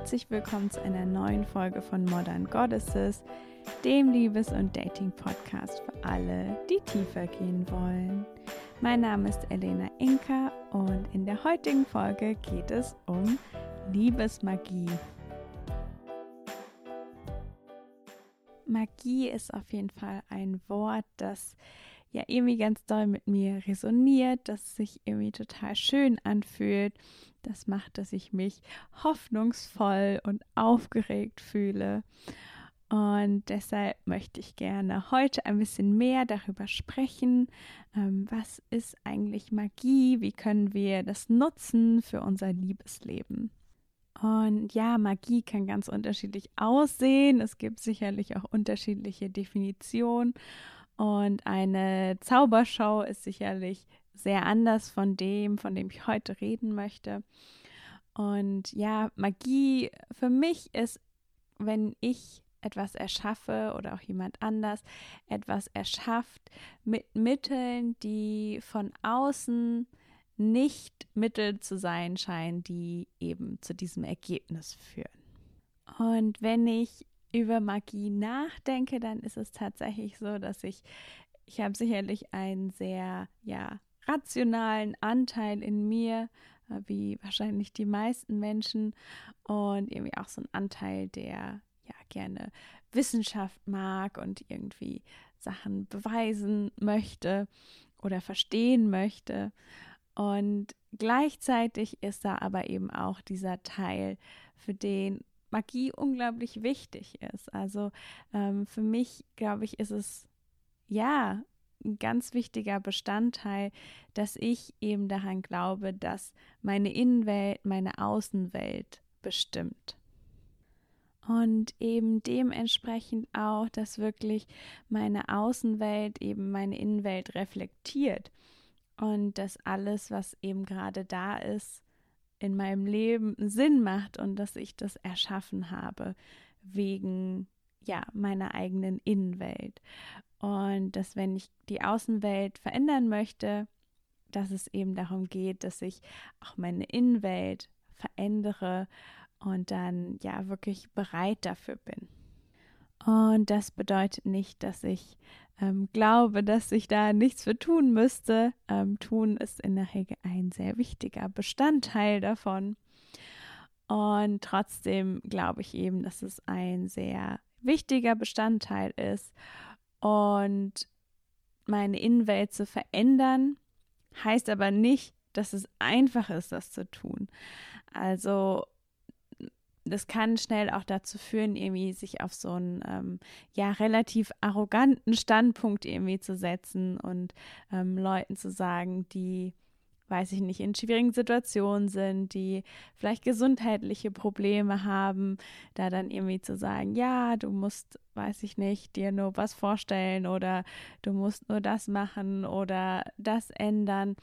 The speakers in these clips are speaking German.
herzlich willkommen zu einer neuen Folge von Modern Goddesses, dem Liebes- und Dating-Podcast für alle, die tiefer gehen wollen. Mein Name ist Elena Inka und in der heutigen Folge geht es um Liebesmagie. Magie ist auf jeden Fall ein Wort, das ja irgendwie ganz doll mit mir resoniert, das sich irgendwie total schön anfühlt. Das macht, dass ich mich hoffnungsvoll und aufgeregt fühle. Und deshalb möchte ich gerne heute ein bisschen mehr darüber sprechen. Ähm, was ist eigentlich Magie? Wie können wir das nutzen für unser Liebesleben? Und ja, Magie kann ganz unterschiedlich aussehen. Es gibt sicherlich auch unterschiedliche Definitionen. Und eine Zaubershow ist sicherlich sehr anders von dem, von dem ich heute reden möchte. Und ja, Magie für mich ist, wenn ich etwas erschaffe oder auch jemand anders etwas erschafft mit Mitteln, die von außen nicht Mittel zu sein scheinen, die eben zu diesem Ergebnis führen. Und wenn ich über Magie nachdenke, dann ist es tatsächlich so, dass ich, ich habe sicherlich einen sehr, ja, rationalen Anteil in mir, äh, wie wahrscheinlich die meisten Menschen und irgendwie auch so ein Anteil, der ja gerne Wissenschaft mag und irgendwie Sachen beweisen möchte oder verstehen möchte. Und gleichzeitig ist da aber eben auch dieser Teil, für den Magie unglaublich wichtig ist. Also ähm, für mich, glaube ich, ist es ja ein ganz wichtiger Bestandteil, dass ich eben daran glaube, dass meine Innenwelt meine Außenwelt bestimmt. Und eben dementsprechend auch, dass wirklich meine Außenwelt eben meine Innenwelt reflektiert und dass alles, was eben gerade da ist, in meinem Leben Sinn macht und dass ich das erschaffen habe wegen ja meiner eigenen Innenwelt und dass wenn ich die Außenwelt verändern möchte, dass es eben darum geht, dass ich auch meine Innenwelt verändere und dann ja wirklich bereit dafür bin. Und das bedeutet nicht, dass ich ähm, glaube, dass ich da nichts für tun müsste. Ähm, tun ist in der Regel ein sehr wichtiger Bestandteil davon. Und trotzdem glaube ich eben, dass es ein sehr wichtiger Bestandteil ist. Und meine Innenwelt zu verändern, heißt aber nicht, dass es einfach ist, das zu tun. Also das kann schnell auch dazu führen, irgendwie sich auf so einen ähm, ja relativ arroganten Standpunkt irgendwie zu setzen und ähm, Leuten zu sagen, die weiß ich nicht, in schwierigen Situationen sind, die vielleicht gesundheitliche Probleme haben, da dann irgendwie zu sagen, ja, du musst, weiß ich nicht, dir nur was vorstellen oder du musst nur das machen oder das ändern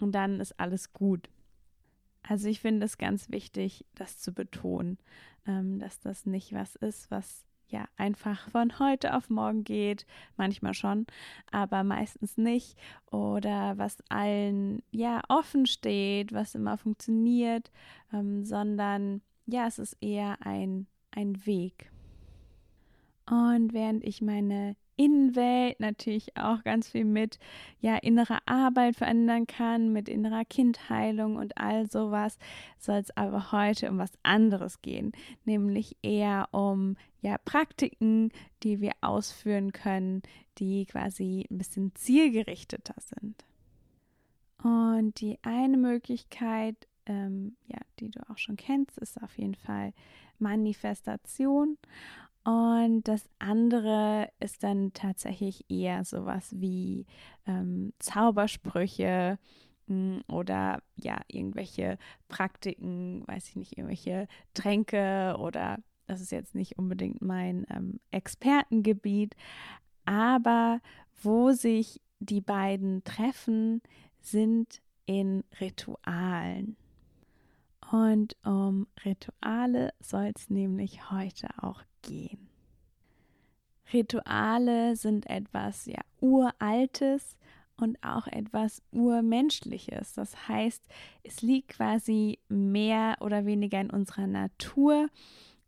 und dann ist alles gut. Also ich finde es ganz wichtig, das zu betonen, ähm, dass das nicht was ist, was ja einfach von heute auf morgen geht, manchmal schon, aber meistens nicht oder was allen ja offen steht, was immer funktioniert, ähm, sondern ja, es ist eher ein, ein Weg. Und während ich meine Innenwelt natürlich auch ganz viel mit ja innerer Arbeit verändern kann, mit innerer Kindheilung und all sowas, soll es aber heute um was anderes gehen, nämlich eher um ja Praktiken, die wir ausführen können, die quasi ein bisschen zielgerichteter sind. Und die eine Möglichkeit, ähm, ja, die du auch schon kennst, ist auf jeden Fall Manifestation. Und das andere ist dann tatsächlich eher sowas wie ähm, Zaubersprüche hm, oder ja, irgendwelche Praktiken, weiß ich nicht, irgendwelche Tränke oder das ist jetzt nicht unbedingt mein ähm, Expertengebiet, aber wo sich die beiden treffen, sind in Ritualen. Und um Rituale soll es nämlich heute auch gehen. Rituale sind etwas ja uraltes und auch etwas Urmenschliches. Das heißt, es liegt quasi mehr oder weniger in unserer Natur,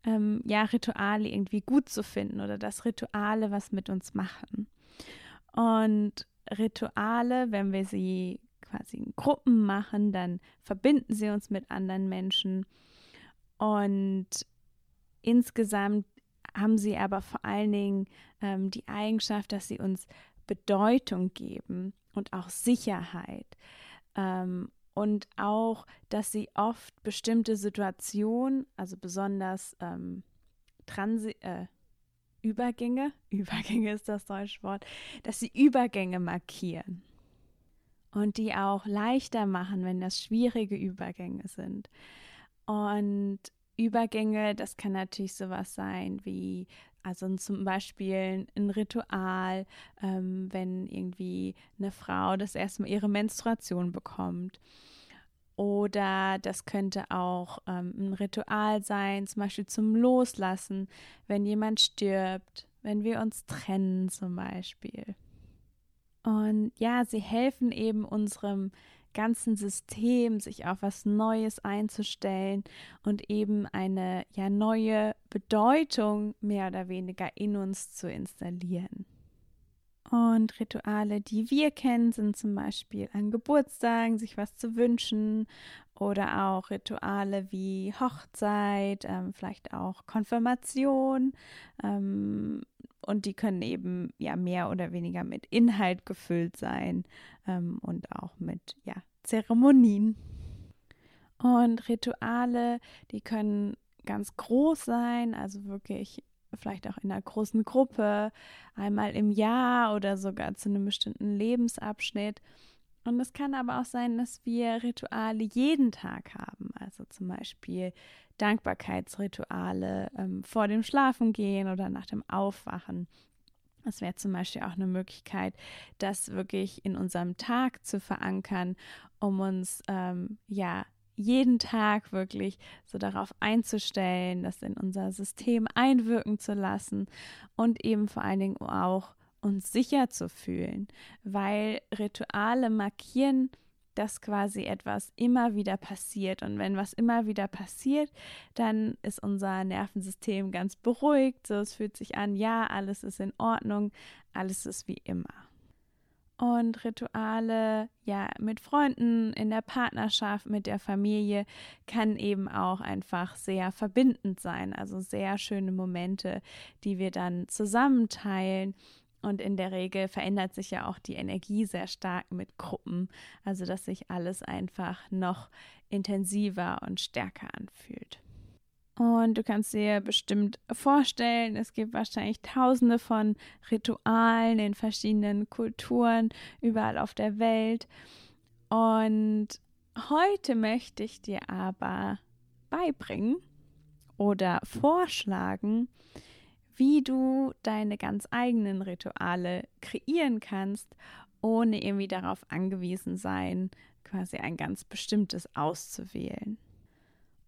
ähm, ja, Rituale irgendwie gut zu finden oder dass Rituale was mit uns machen. Und Rituale, wenn wir sie quasi in Gruppen machen, dann verbinden sie uns mit anderen Menschen. Und insgesamt haben sie aber vor allen Dingen ähm, die Eigenschaft, dass sie uns Bedeutung geben und auch Sicherheit. Ähm, und auch, dass sie oft bestimmte Situationen, also besonders ähm, Transi äh, Übergänge, Übergänge ist das deutsche Wort, dass sie Übergänge markieren und die auch leichter machen, wenn das schwierige Übergänge sind. Und Übergänge, das kann natürlich sowas sein wie, also zum Beispiel ein Ritual, ähm, wenn irgendwie eine Frau das erste Mal ihre Menstruation bekommt. Oder das könnte auch ähm, ein Ritual sein, zum Beispiel zum Loslassen, wenn jemand stirbt, wenn wir uns trennen zum Beispiel. Und ja, sie helfen eben unserem ganzen System, sich auf was Neues einzustellen und eben eine ja neue Bedeutung mehr oder weniger in uns zu installieren. Und Rituale, die wir kennen, sind zum Beispiel an Geburtstagen, sich was zu wünschen oder auch Rituale wie Hochzeit, ähm, vielleicht auch Konfirmation. Ähm, und die können eben ja mehr oder weniger mit Inhalt gefüllt sein ähm, und auch mit ja, Zeremonien. Und Rituale, die können ganz groß sein, also wirklich vielleicht auch in einer großen Gruppe, einmal im Jahr oder sogar zu einem bestimmten Lebensabschnitt. Und es kann aber auch sein, dass wir Rituale jeden Tag haben, also zum Beispiel Dankbarkeitsrituale ähm, vor dem Schlafengehen oder nach dem Aufwachen. Das wäre zum Beispiel auch eine Möglichkeit, das wirklich in unserem Tag zu verankern, um uns ähm, ja jeden Tag wirklich so darauf einzustellen, das in unser System einwirken zu lassen und eben vor allen Dingen auch uns sicher zu fühlen, weil Rituale markieren, dass quasi etwas immer wieder passiert. Und wenn was immer wieder passiert, dann ist unser Nervensystem ganz beruhigt. So, es fühlt sich an, ja, alles ist in Ordnung, alles ist wie immer. Und Rituale, ja, mit Freunden, in der Partnerschaft, mit der Familie kann eben auch einfach sehr verbindend sein. Also sehr schöne Momente, die wir dann zusammen teilen. Und in der Regel verändert sich ja auch die Energie sehr stark mit Gruppen. Also, dass sich alles einfach noch intensiver und stärker anfühlt. Und du kannst dir bestimmt vorstellen, es gibt wahrscheinlich tausende von Ritualen in verschiedenen Kulturen überall auf der Welt. Und heute möchte ich dir aber beibringen oder vorschlagen, wie du deine ganz eigenen Rituale kreieren kannst, ohne irgendwie darauf angewiesen sein, quasi ein ganz bestimmtes auszuwählen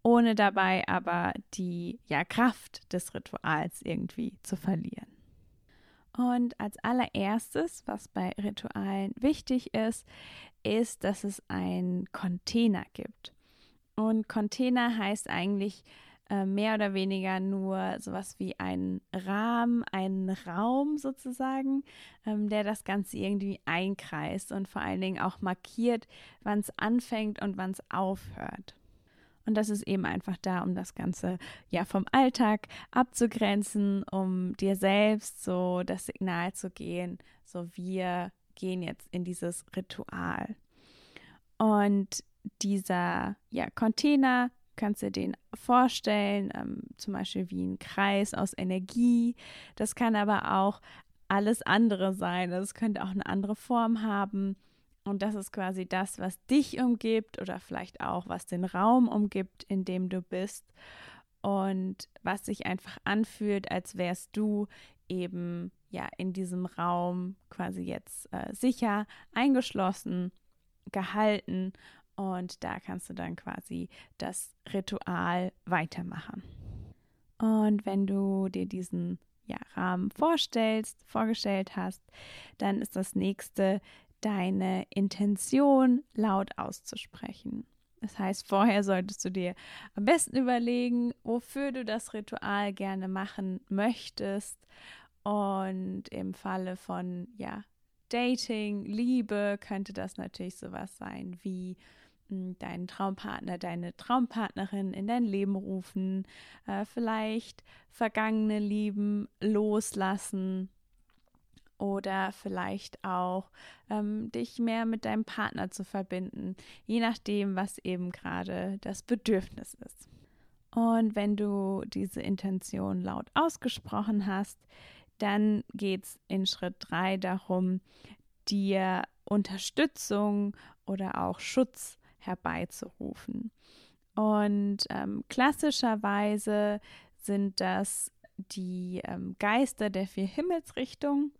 ohne dabei aber die ja, Kraft des Rituals irgendwie zu verlieren. Und als allererstes, was bei Ritualen wichtig ist, ist, dass es einen Container gibt. Und Container heißt eigentlich mehr oder weniger nur sowas wie ein Rahmen, einen Raum sozusagen, ähm, der das Ganze irgendwie einkreist und vor allen Dingen auch markiert, wann es anfängt und wann es aufhört. Und das ist eben einfach da, um das Ganze ja vom Alltag abzugrenzen, um dir selbst so das Signal zu gehen, so wir gehen jetzt in dieses Ritual. Und dieser ja, Container kannst dir den vorstellen, ähm, zum Beispiel wie ein Kreis aus Energie. Das kann aber auch alles andere sein. Das könnte auch eine andere Form haben. Und das ist quasi das, was dich umgibt oder vielleicht auch, was den Raum umgibt, in dem du bist. Und was sich einfach anfühlt, als wärst du eben ja in diesem Raum quasi jetzt äh, sicher eingeschlossen, gehalten. Und da kannst du dann quasi das Ritual weitermachen. Und wenn du dir diesen ja, Rahmen vorstellst, vorgestellt hast, dann ist das nächste deine Intention laut auszusprechen. Das heißt, vorher solltest du dir am besten überlegen, wofür du das Ritual gerne machen möchtest. Und im Falle von ja, Dating, Liebe, könnte das natürlich sowas sein wie deinen Traumpartner, deine Traumpartnerin in dein Leben rufen, äh, vielleicht vergangene Lieben loslassen oder vielleicht auch ähm, dich mehr mit deinem Partner zu verbinden, je nachdem, was eben gerade das Bedürfnis ist. Und wenn du diese Intention laut ausgesprochen hast, dann geht es in Schritt 3 darum, dir Unterstützung oder auch Schutz herbeizurufen. Und ähm, klassischerweise sind das die ähm, Geister der vier Himmelsrichtungen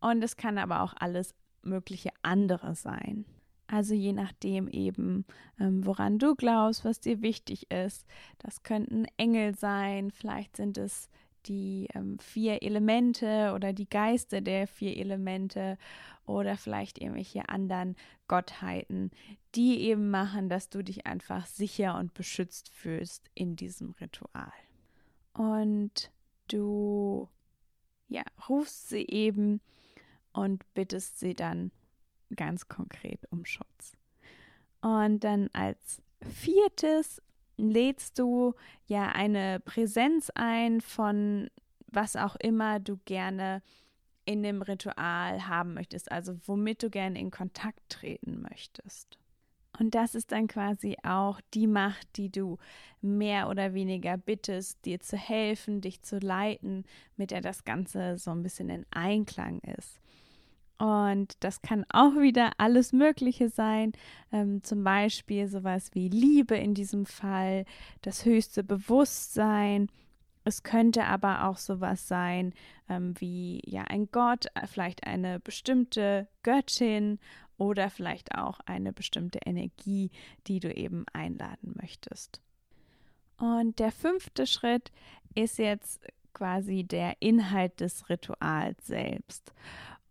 und es kann aber auch alles mögliche andere sein. Also je nachdem eben, ähm, woran du glaubst, was dir wichtig ist. Das könnten Engel sein, vielleicht sind es die ähm, vier Elemente oder die Geister der vier Elemente oder vielleicht irgendwelche anderen Gottheiten, die eben machen, dass du dich einfach sicher und beschützt fühlst in diesem Ritual. Und du ja, rufst sie eben und bittest sie dann ganz konkret um Schutz. Und dann als viertes lädst du ja eine Präsenz ein von was auch immer du gerne in dem Ritual haben möchtest, also womit du gerne in Kontakt treten möchtest. Und das ist dann quasi auch die Macht, die du mehr oder weniger bittest, dir zu helfen, dich zu leiten, mit der das Ganze so ein bisschen in Einklang ist. Und das kann auch wieder alles Mögliche sein, ähm, zum Beispiel sowas wie Liebe in diesem Fall, das höchste Bewusstsein. Es könnte aber auch sowas sein ähm, wie ja ein Gott, äh, vielleicht eine bestimmte Göttin oder vielleicht auch eine bestimmte Energie, die du eben einladen möchtest. Und der fünfte Schritt ist jetzt quasi der Inhalt des Rituals selbst.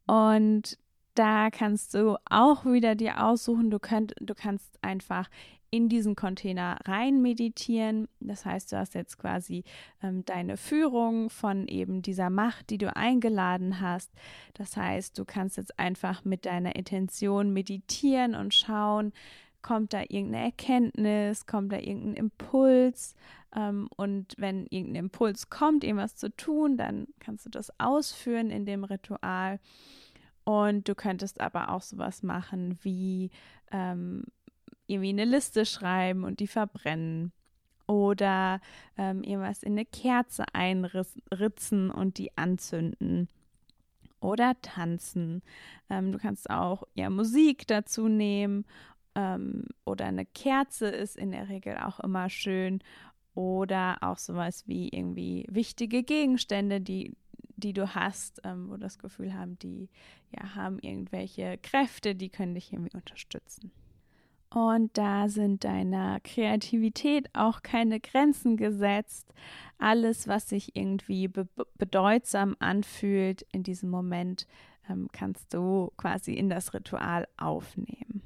Und da kannst du auch wieder dir aussuchen, du, könnt, du kannst einfach in diesen Container rein meditieren. Das heißt, du hast jetzt quasi ähm, deine Führung von eben dieser Macht, die du eingeladen hast. Das heißt, du kannst jetzt einfach mit deiner Intention meditieren und schauen, kommt da irgendeine Erkenntnis, kommt da irgendein Impuls. Ähm, und wenn irgendein Impuls kommt, irgendwas zu tun, dann kannst du das ausführen in dem Ritual. Und du könntest aber auch sowas machen wie ähm, irgendwie eine Liste schreiben und die verbrennen. Oder ähm, irgendwas in eine Kerze einritzen und die anzünden. Oder tanzen. Ähm, du kannst auch ja Musik dazu nehmen. Ähm, oder eine Kerze ist in der Regel auch immer schön. Oder auch sowas wie irgendwie wichtige Gegenstände, die die du hast, ähm, wo das Gefühl haben, die ja, haben irgendwelche Kräfte, die können dich irgendwie unterstützen. Und da sind deiner Kreativität auch keine Grenzen gesetzt. Alles, was sich irgendwie be bedeutsam anfühlt in diesem Moment, ähm, kannst du quasi in das Ritual aufnehmen.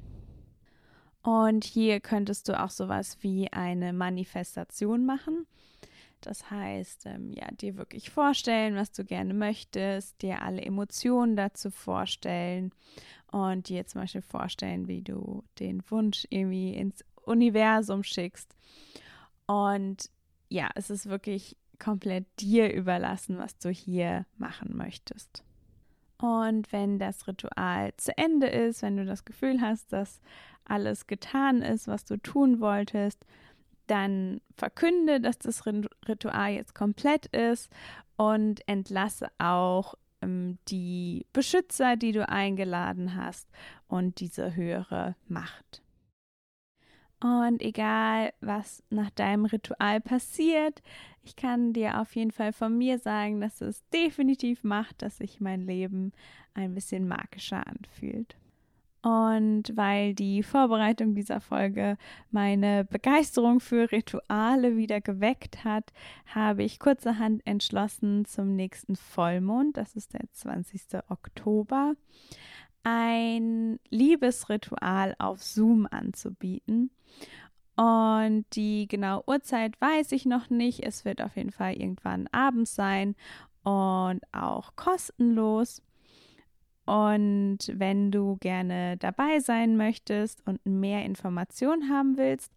Und hier könntest du auch sowas wie eine Manifestation machen. Das heißt, ähm, ja, dir wirklich vorstellen, was du gerne möchtest, dir alle Emotionen dazu vorstellen und dir zum Beispiel vorstellen, wie du den Wunsch irgendwie ins Universum schickst. Und ja, es ist wirklich komplett dir überlassen, was du hier machen möchtest. Und wenn das Ritual zu Ende ist, wenn du das Gefühl hast, dass alles getan ist, was du tun wolltest, dann verkünde, dass das Ritual jetzt komplett ist und entlasse auch ähm, die Beschützer, die du eingeladen hast und diese höhere Macht. Und egal, was nach deinem Ritual passiert, ich kann dir auf jeden Fall von mir sagen, dass es definitiv macht, dass sich mein Leben ein bisschen magischer anfühlt. Und weil die Vorbereitung dieser Folge meine Begeisterung für Rituale wieder geweckt hat, habe ich kurzerhand entschlossen, zum nächsten Vollmond, das ist der 20. Oktober, ein Liebesritual auf Zoom anzubieten. Und die genaue Uhrzeit weiß ich noch nicht. Es wird auf jeden Fall irgendwann abends sein und auch kostenlos. Und wenn du gerne dabei sein möchtest und mehr Informationen haben willst,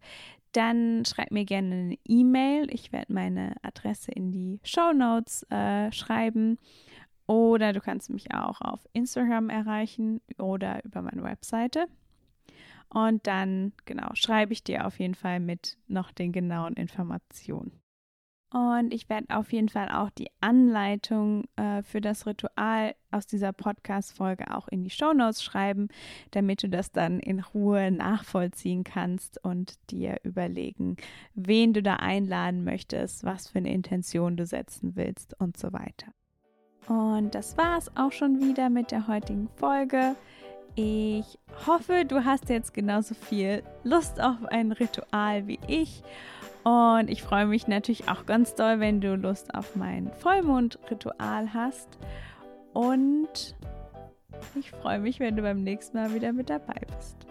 dann schreib mir gerne eine E-Mail. Ich werde meine Adresse in die Show Notes äh, schreiben. Oder du kannst mich auch auf Instagram erreichen oder über meine Webseite. Und dann, genau, schreibe ich dir auf jeden Fall mit noch den genauen Informationen. Und ich werde auf jeden Fall auch die Anleitung äh, für das Ritual aus dieser Podcast-Folge auch in die Show Notes schreiben, damit du das dann in Ruhe nachvollziehen kannst und dir überlegen, wen du da einladen möchtest, was für eine Intention du setzen willst und so weiter. Und das war es auch schon wieder mit der heutigen Folge. Ich hoffe, du hast jetzt genauso viel Lust auf ein Ritual wie ich und ich freue mich natürlich auch ganz doll, wenn du Lust auf mein Vollmondritual hast. Und ich freue mich, wenn du beim nächsten Mal wieder mit dabei bist.